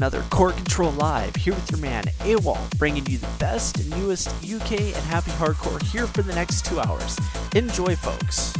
another Core Control Live here with your man AWal, bringing you the best and newest UK and happy hardcore here for the next two hours. Enjoy, folks.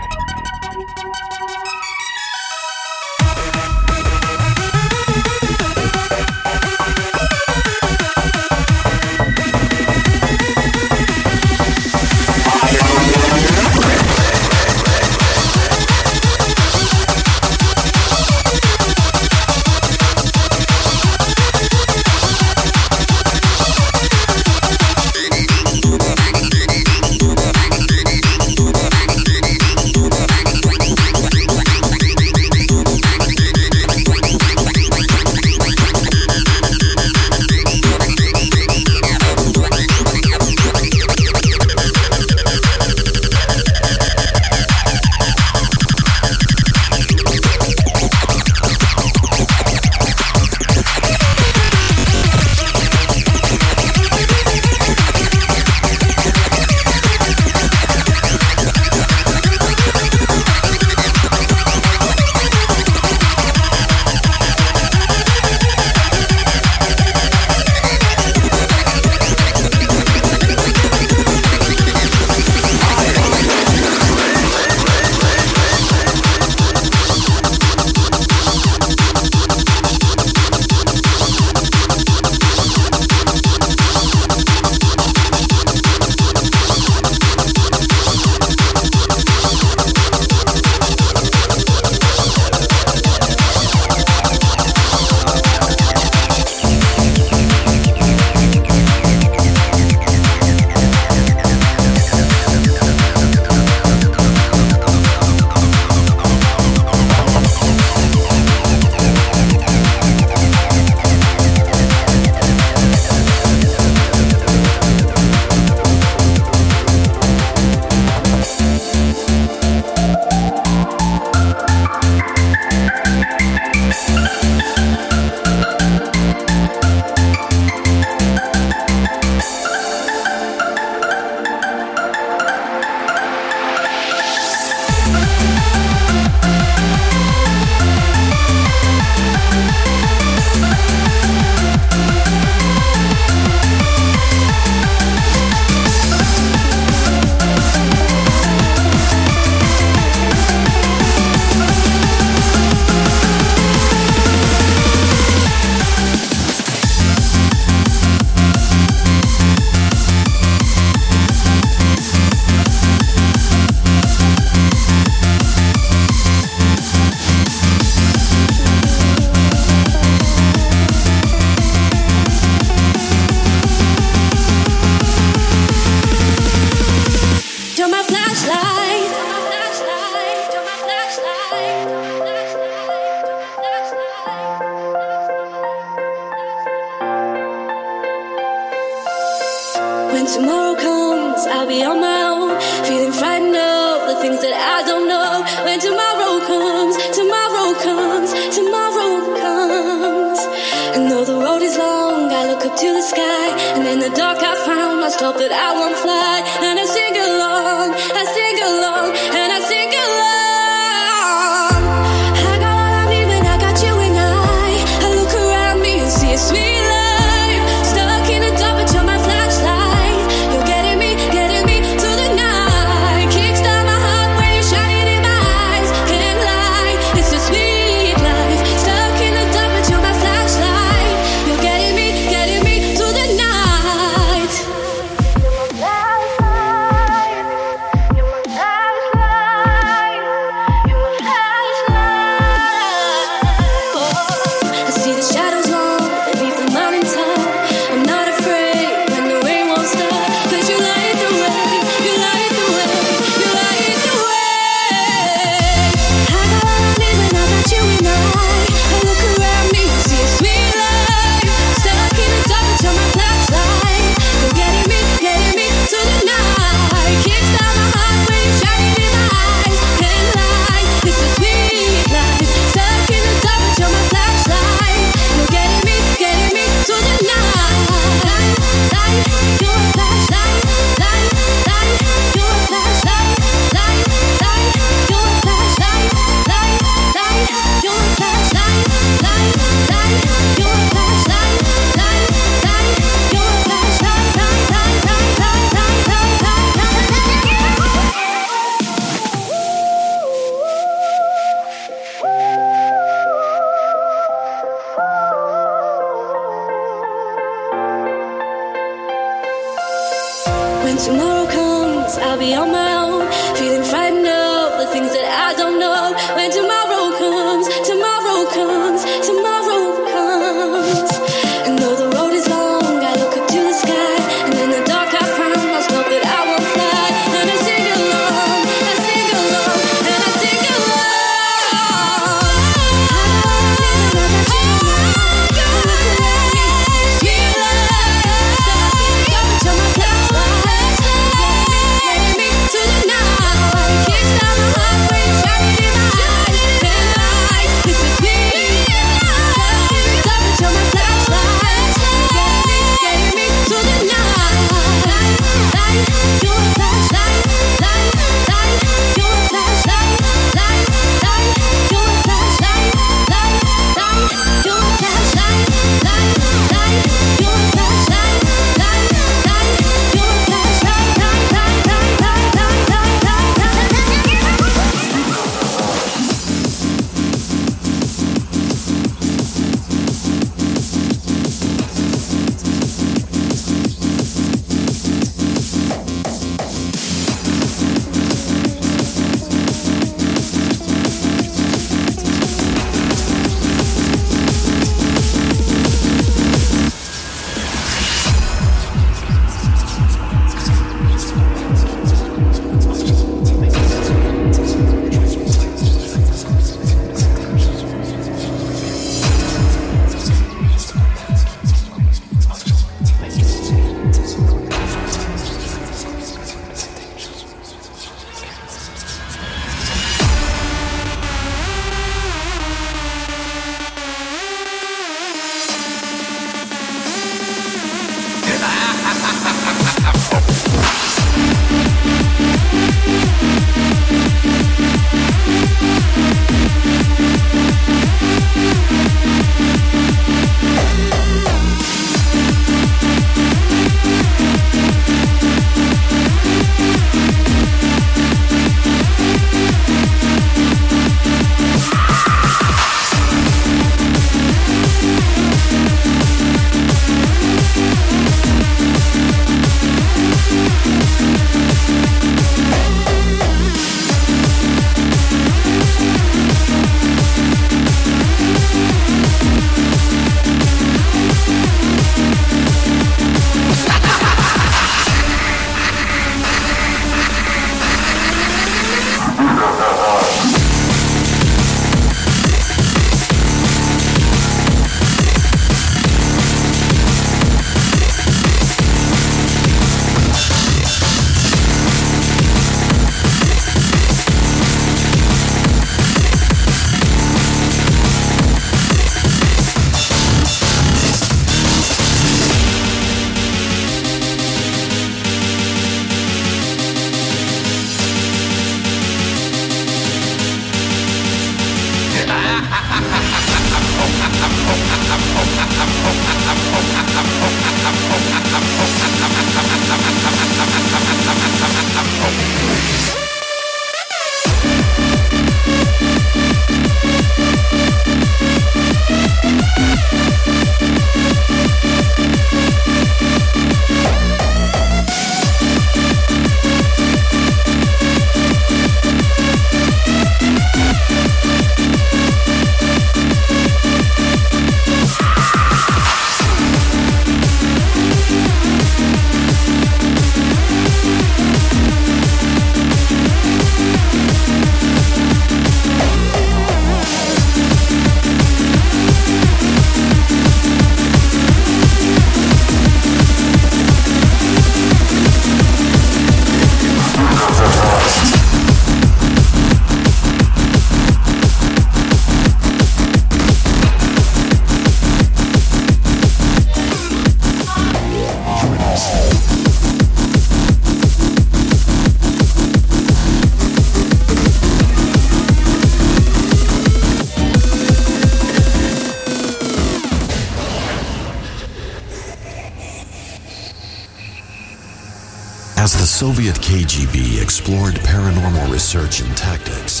search and tactics,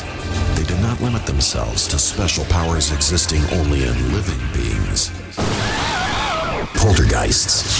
they did not limit themselves to special powers existing only in living beings. Poltergeists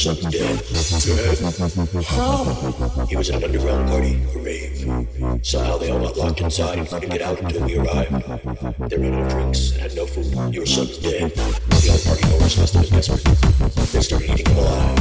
something down to earth. How? He was an underground party, a rave. Somehow they all got locked inside and couldn't get out until we arrived. They ran out of drinks and had no food. You were something dead. The other party members must have been desperate. They started eating them alive.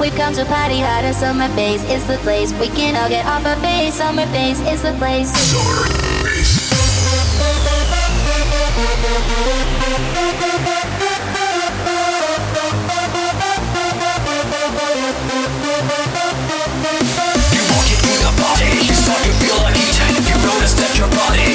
We've come to party hard and Summerbass is the place. We can all get off our base. Summerbass is the place. You walk into the party, you start to feel like eating. You notice that your body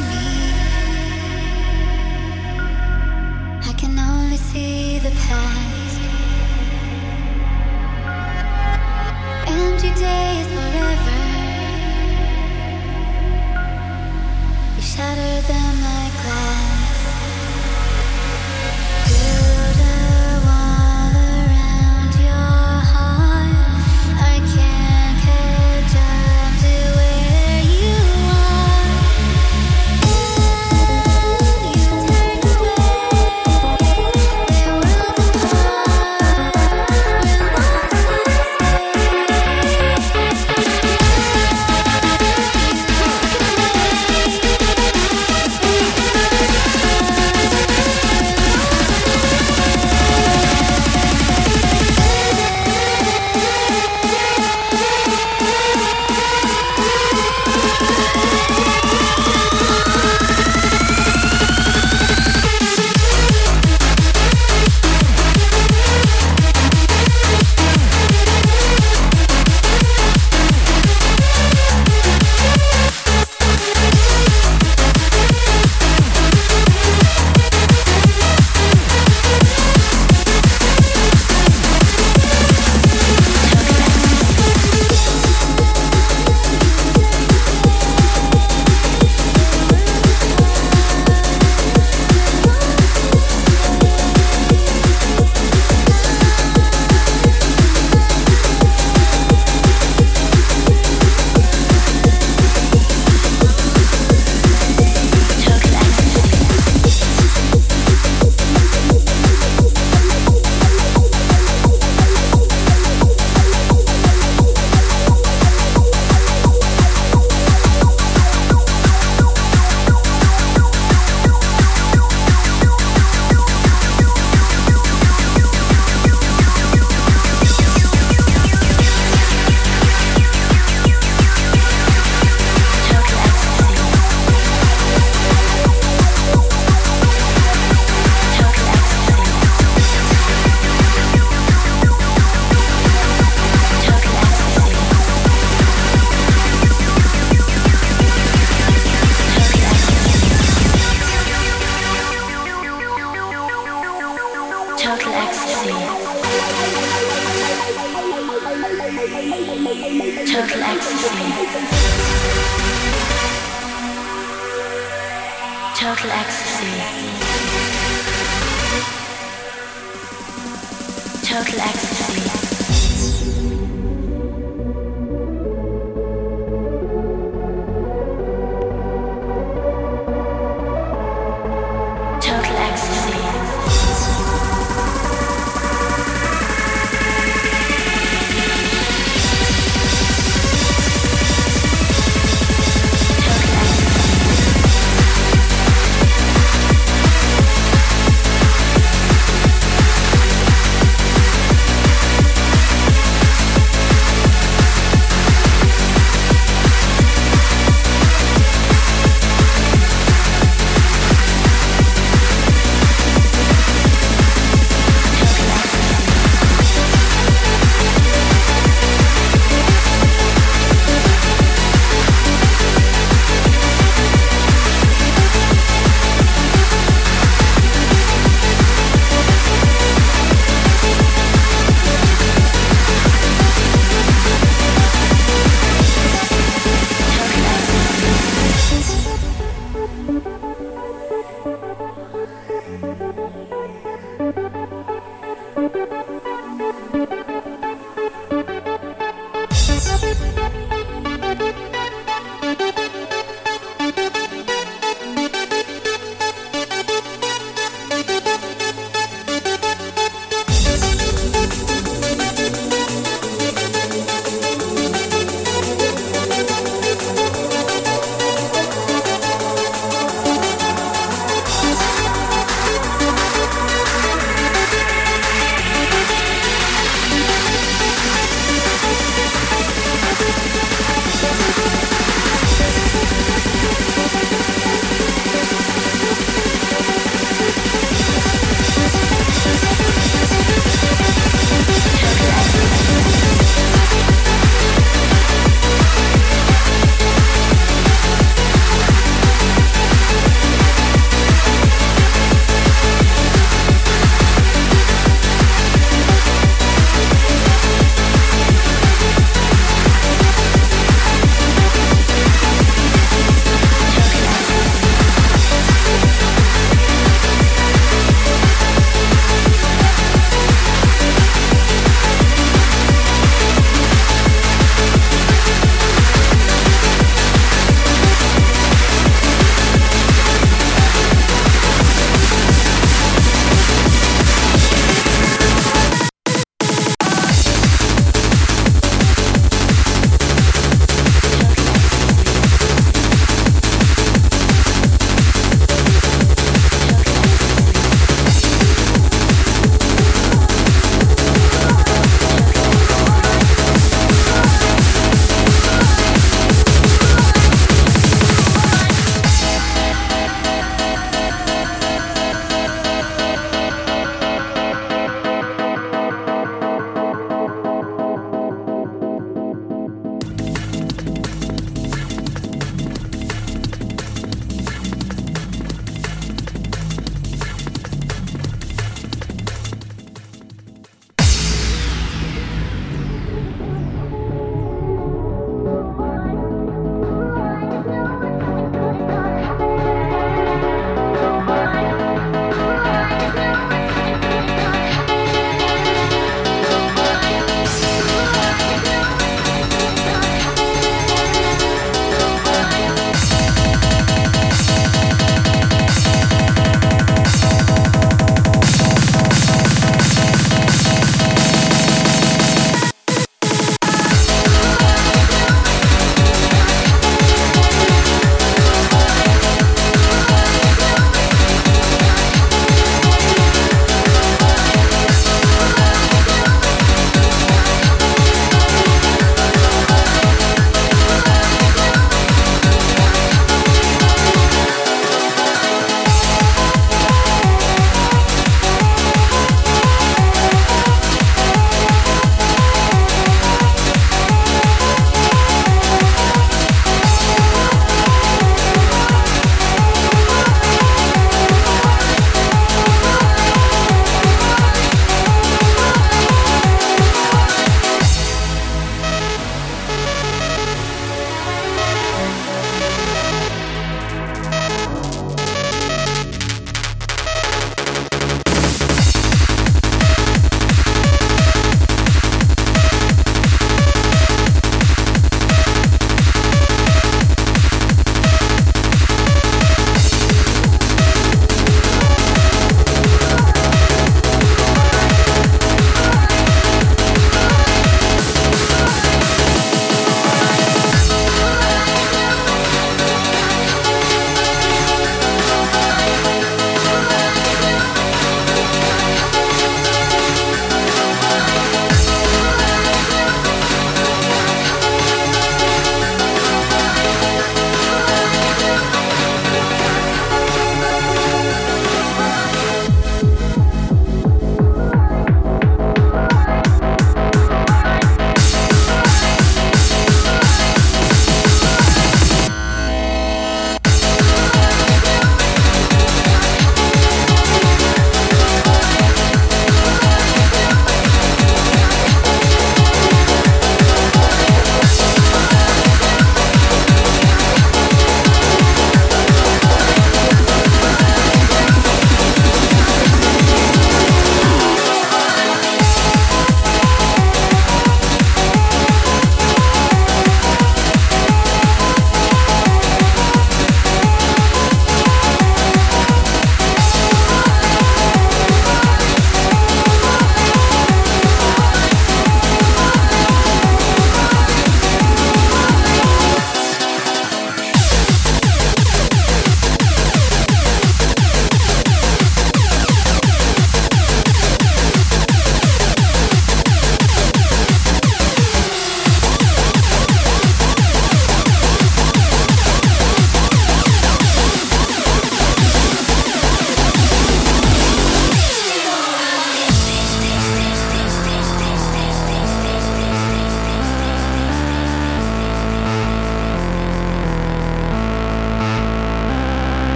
my you.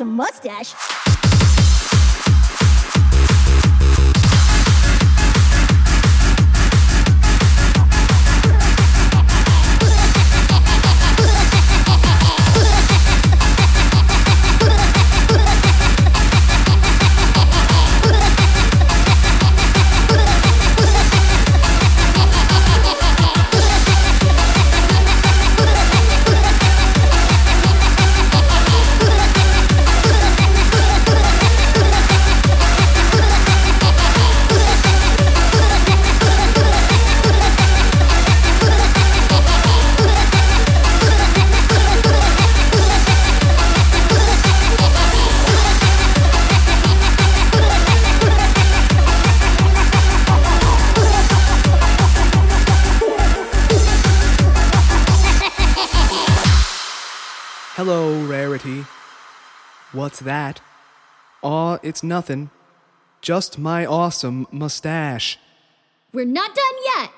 Awesome, mustache. What's that? Aw, it's nothing. Just my awesome mustache. We're not done yet.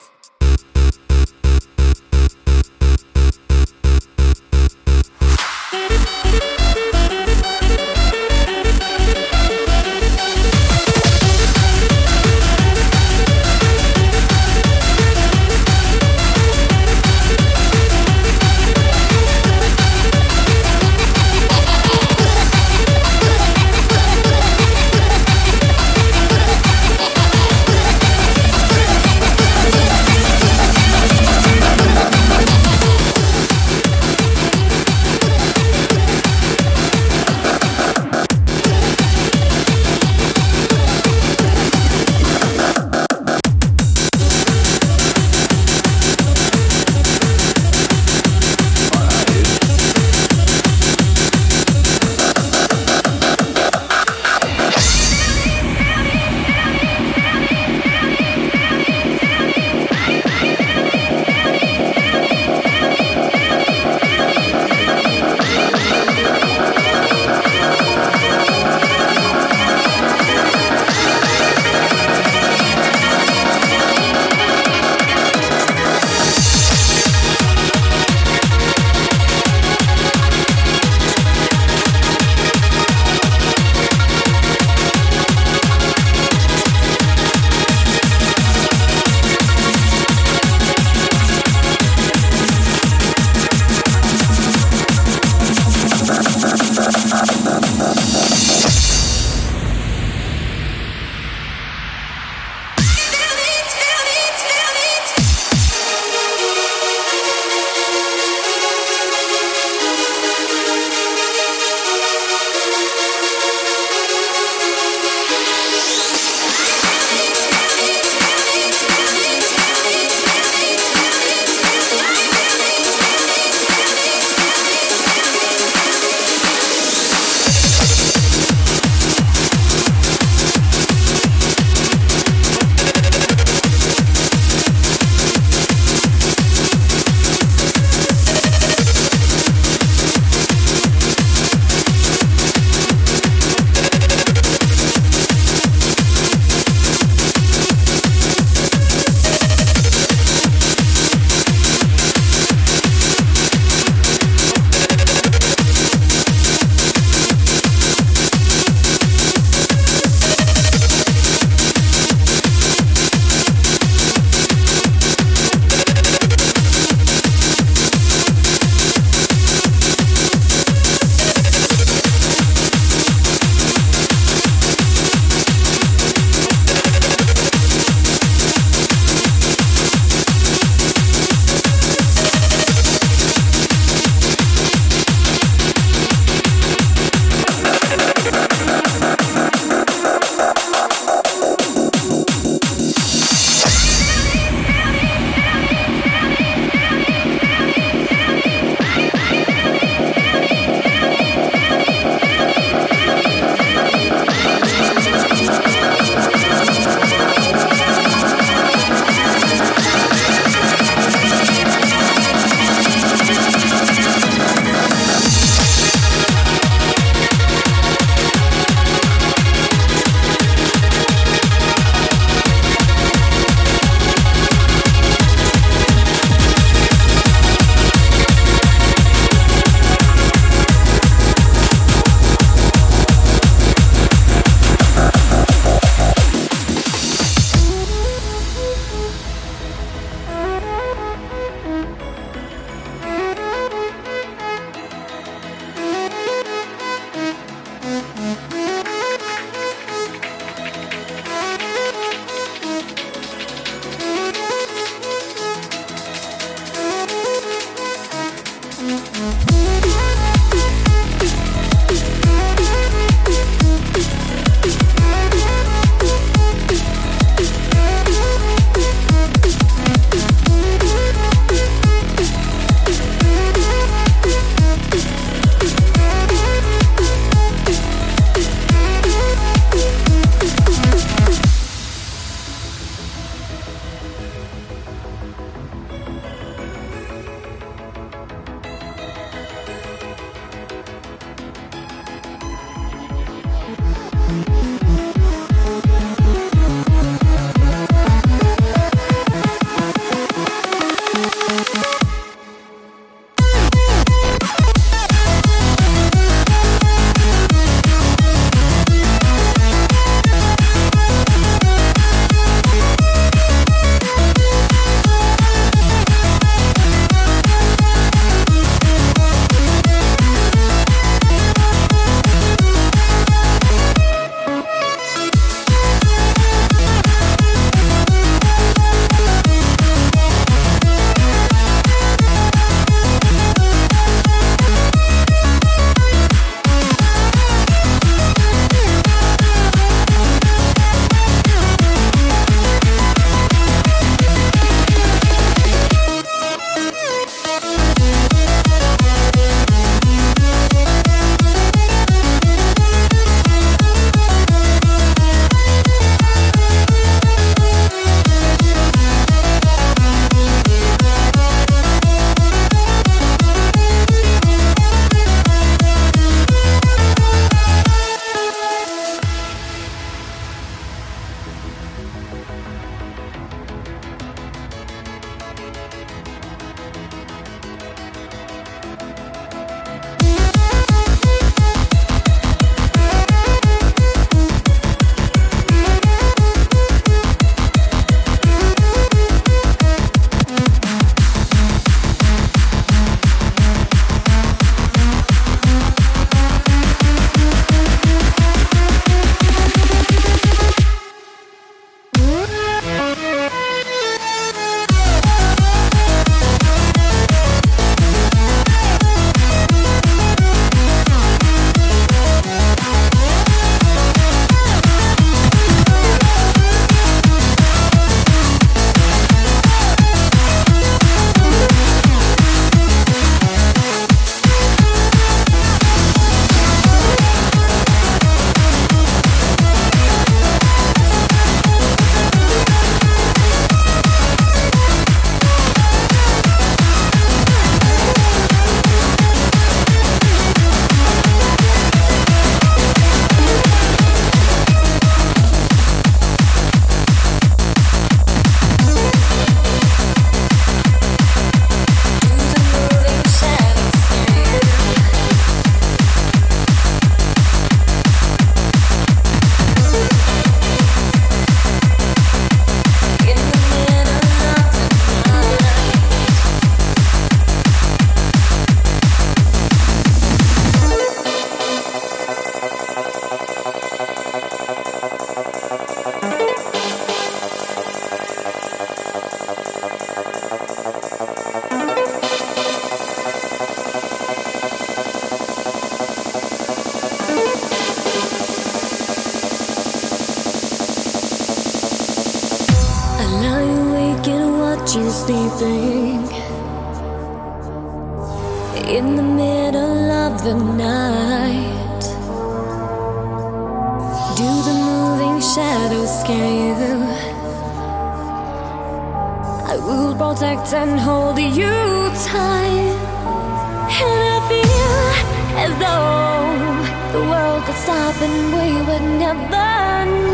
could stop and we would never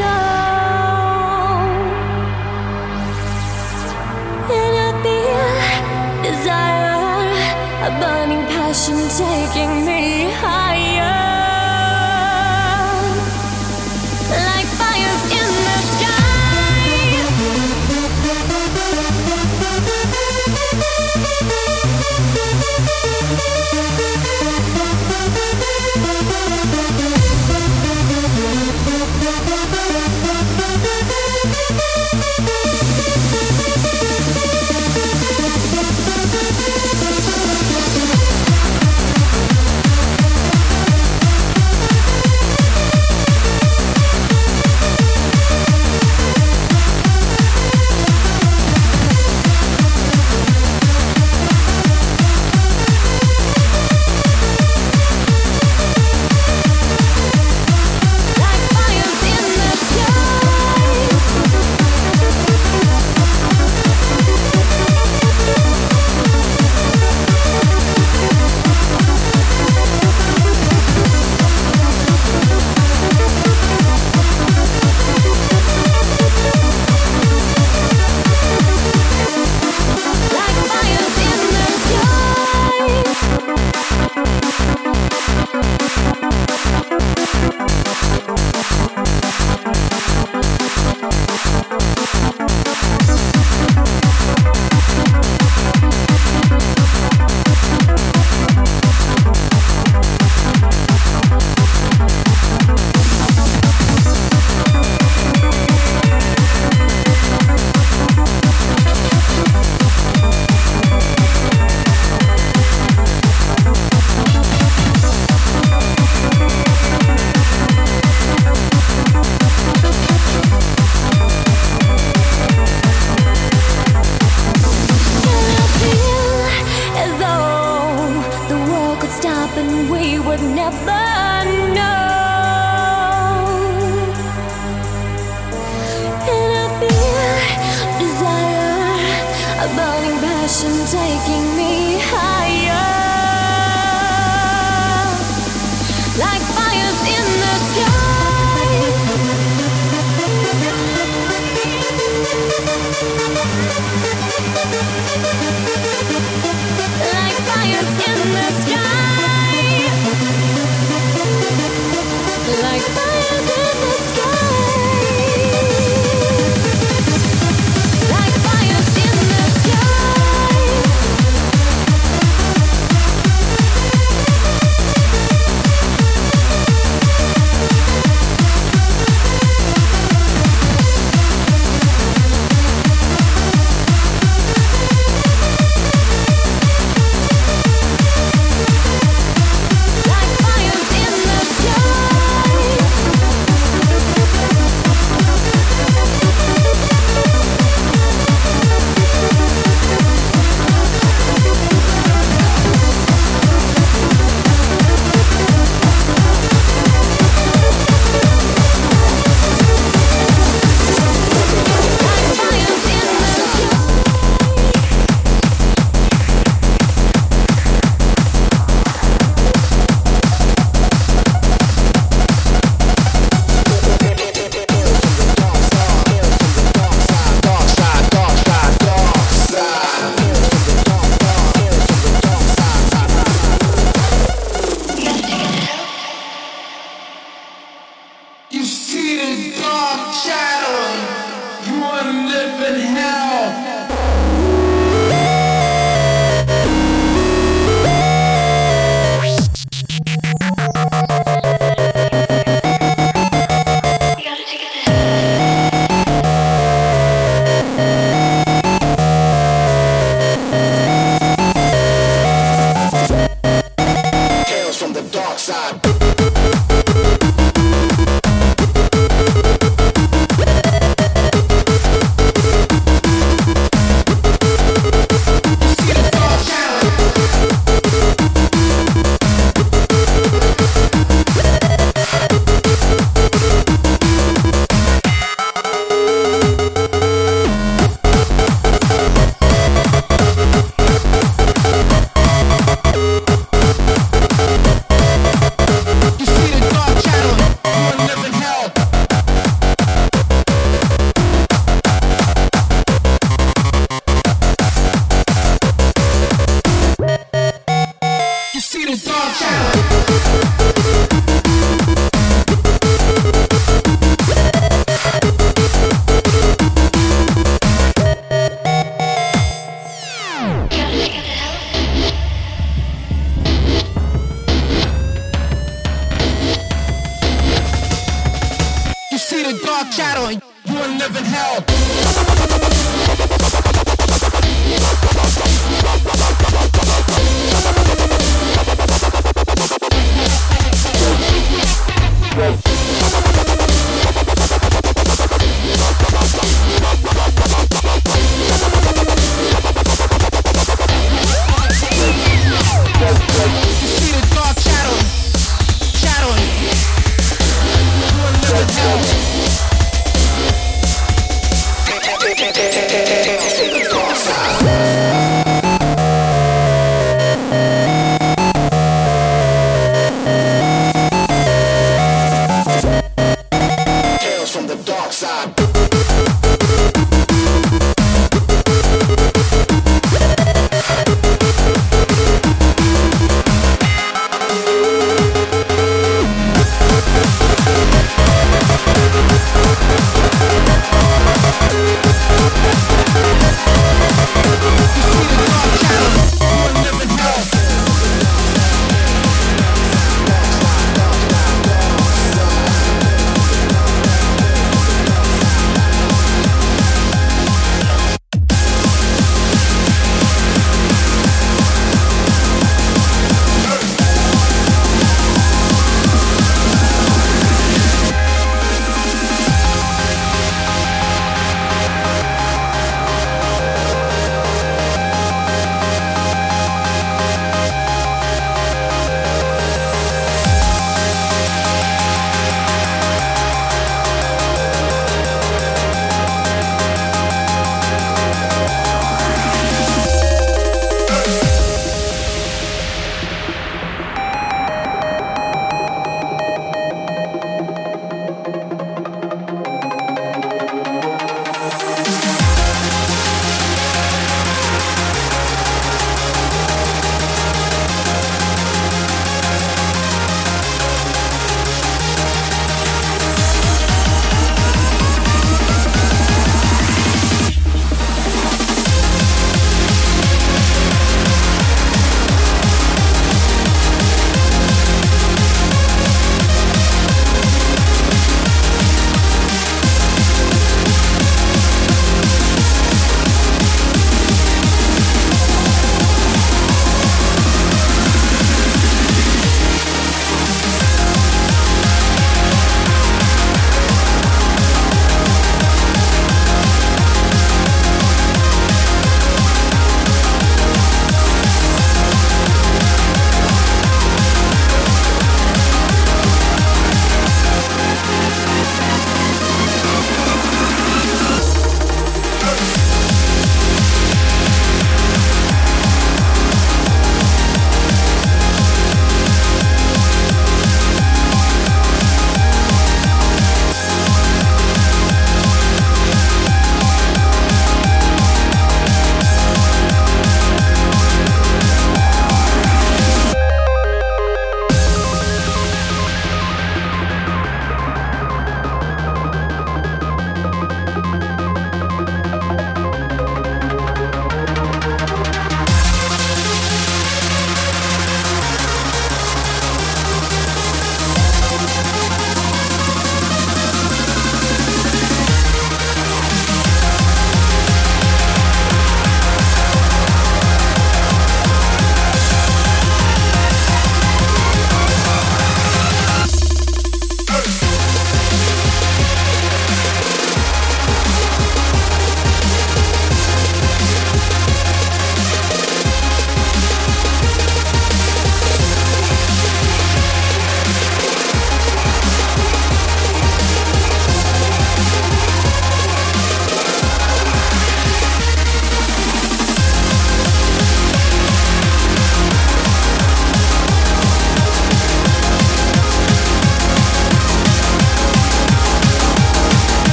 know. And I feel desire, a burning passion taking me higher.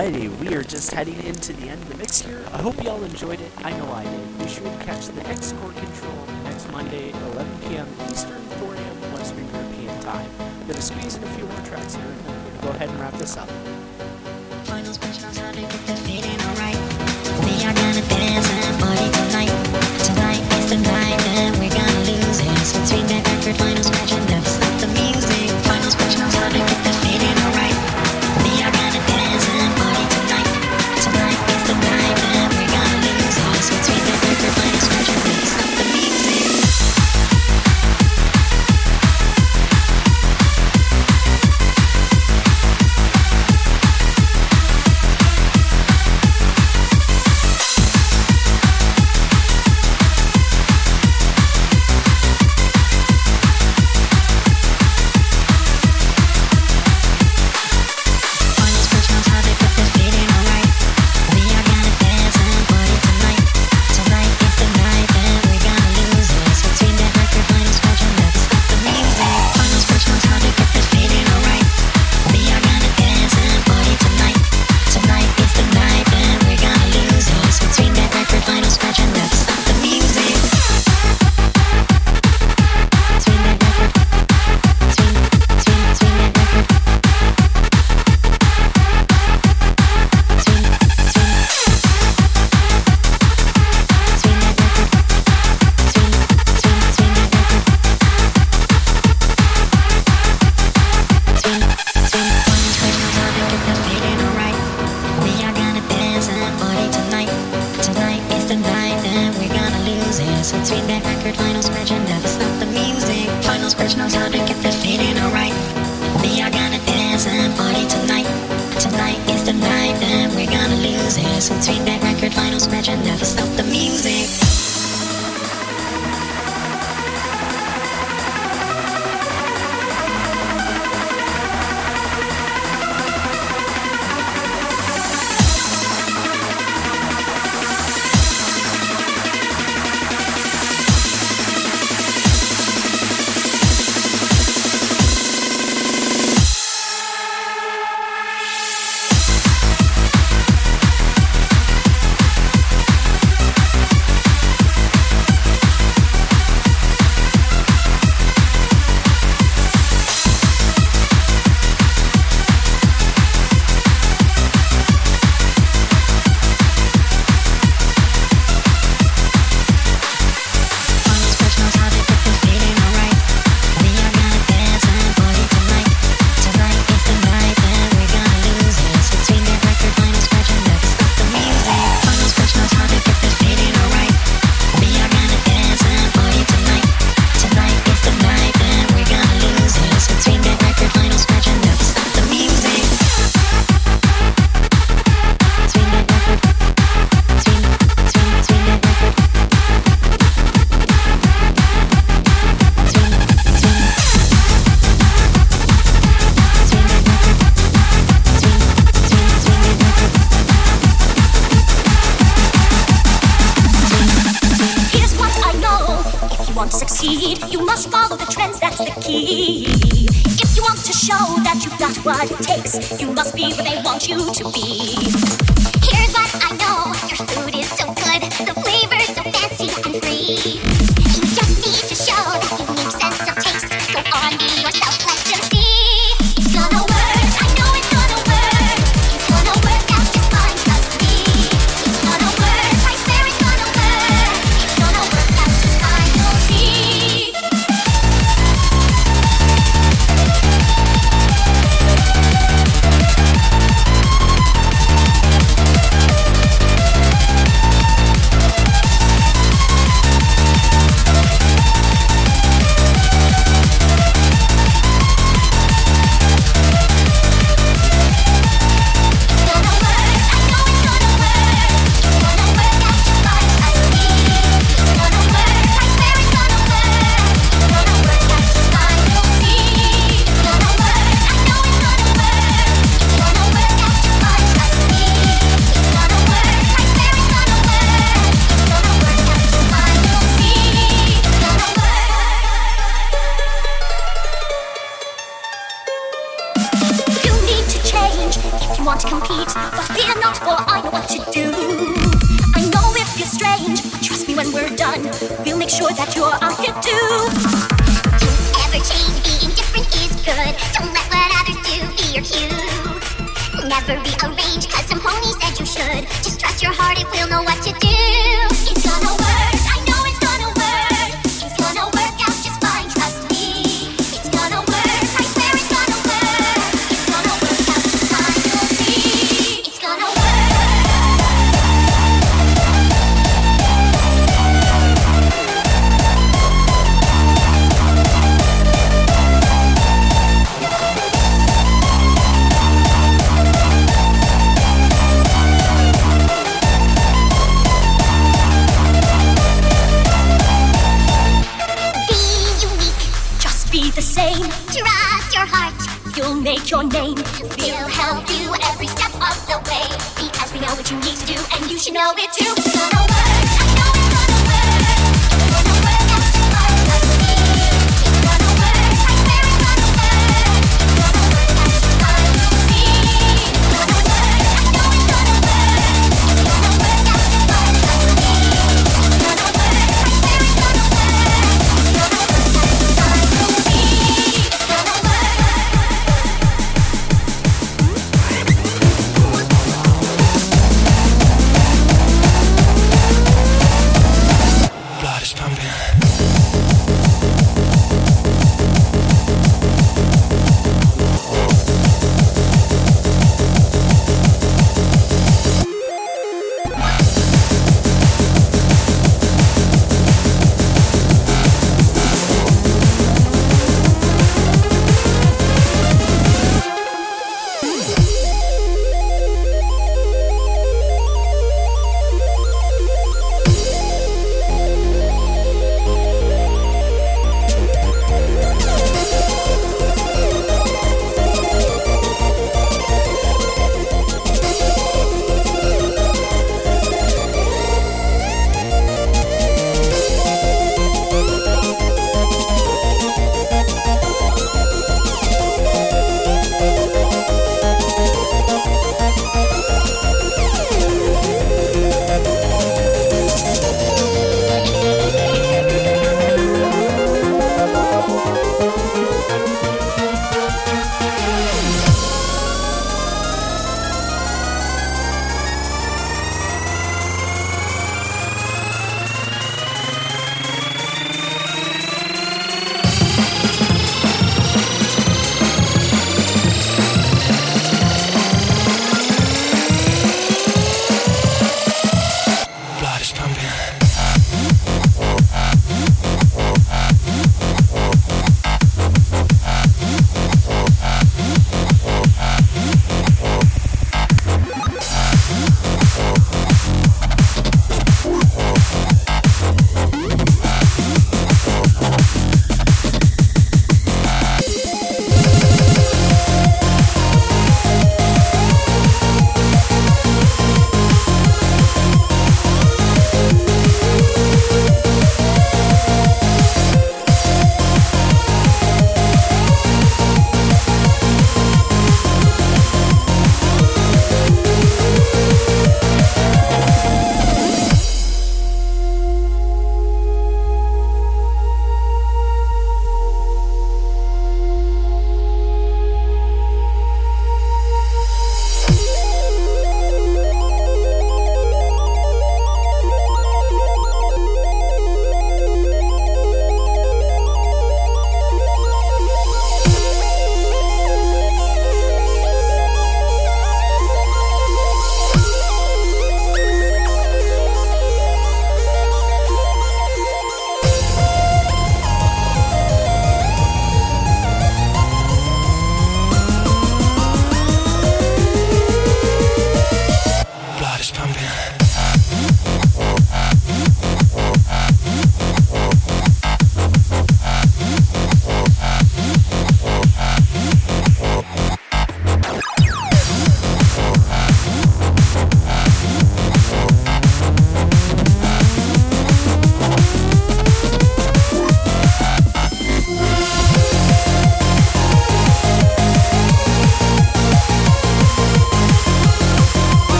Alrighty, we are just heading into the end of the mix here. I hope y'all enjoyed it. I know I did. Be sure to catch the next Core Control next Monday at 11 p.m. Eastern, 4 a.m. Western European time. I'm going to squeeze in a few more tracks here, and then we're going to go ahead and wrap this up. want to succeed, you must follow the trends, that's the key. If you want to show that you've got what it takes, you must be where they want you to be.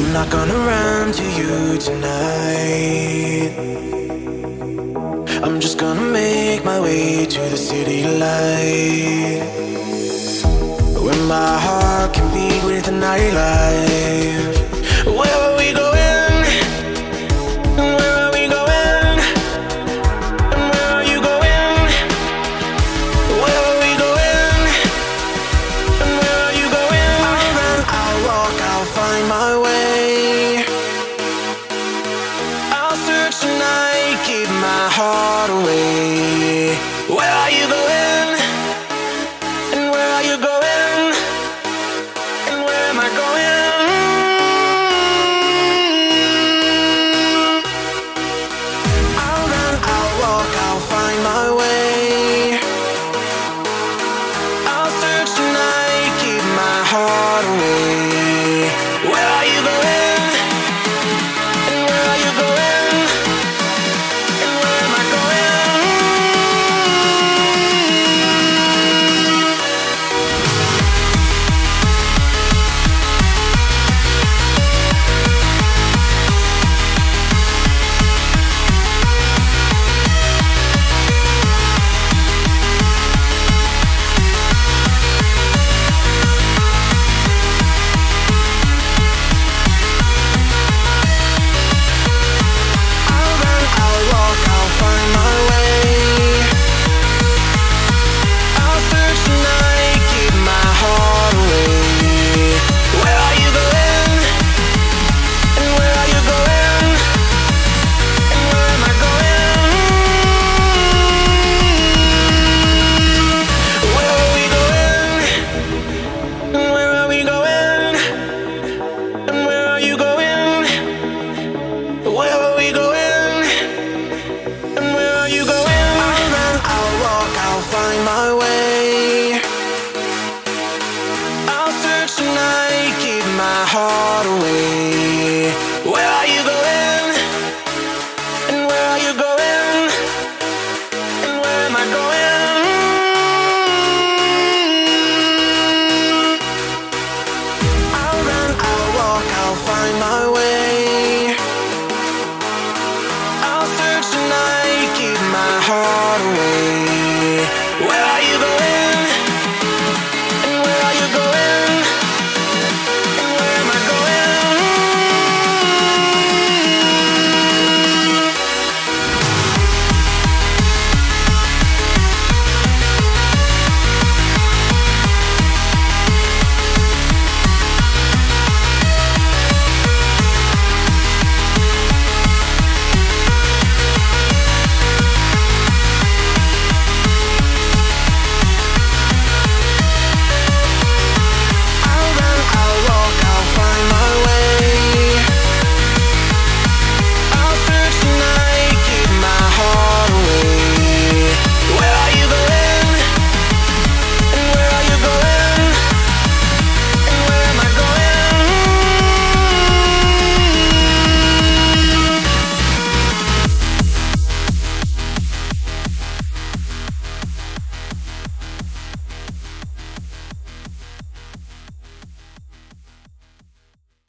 I'm not gonna run to you tonight. I'm just gonna make my way to the city light. Where my heart can beat with the nightlife.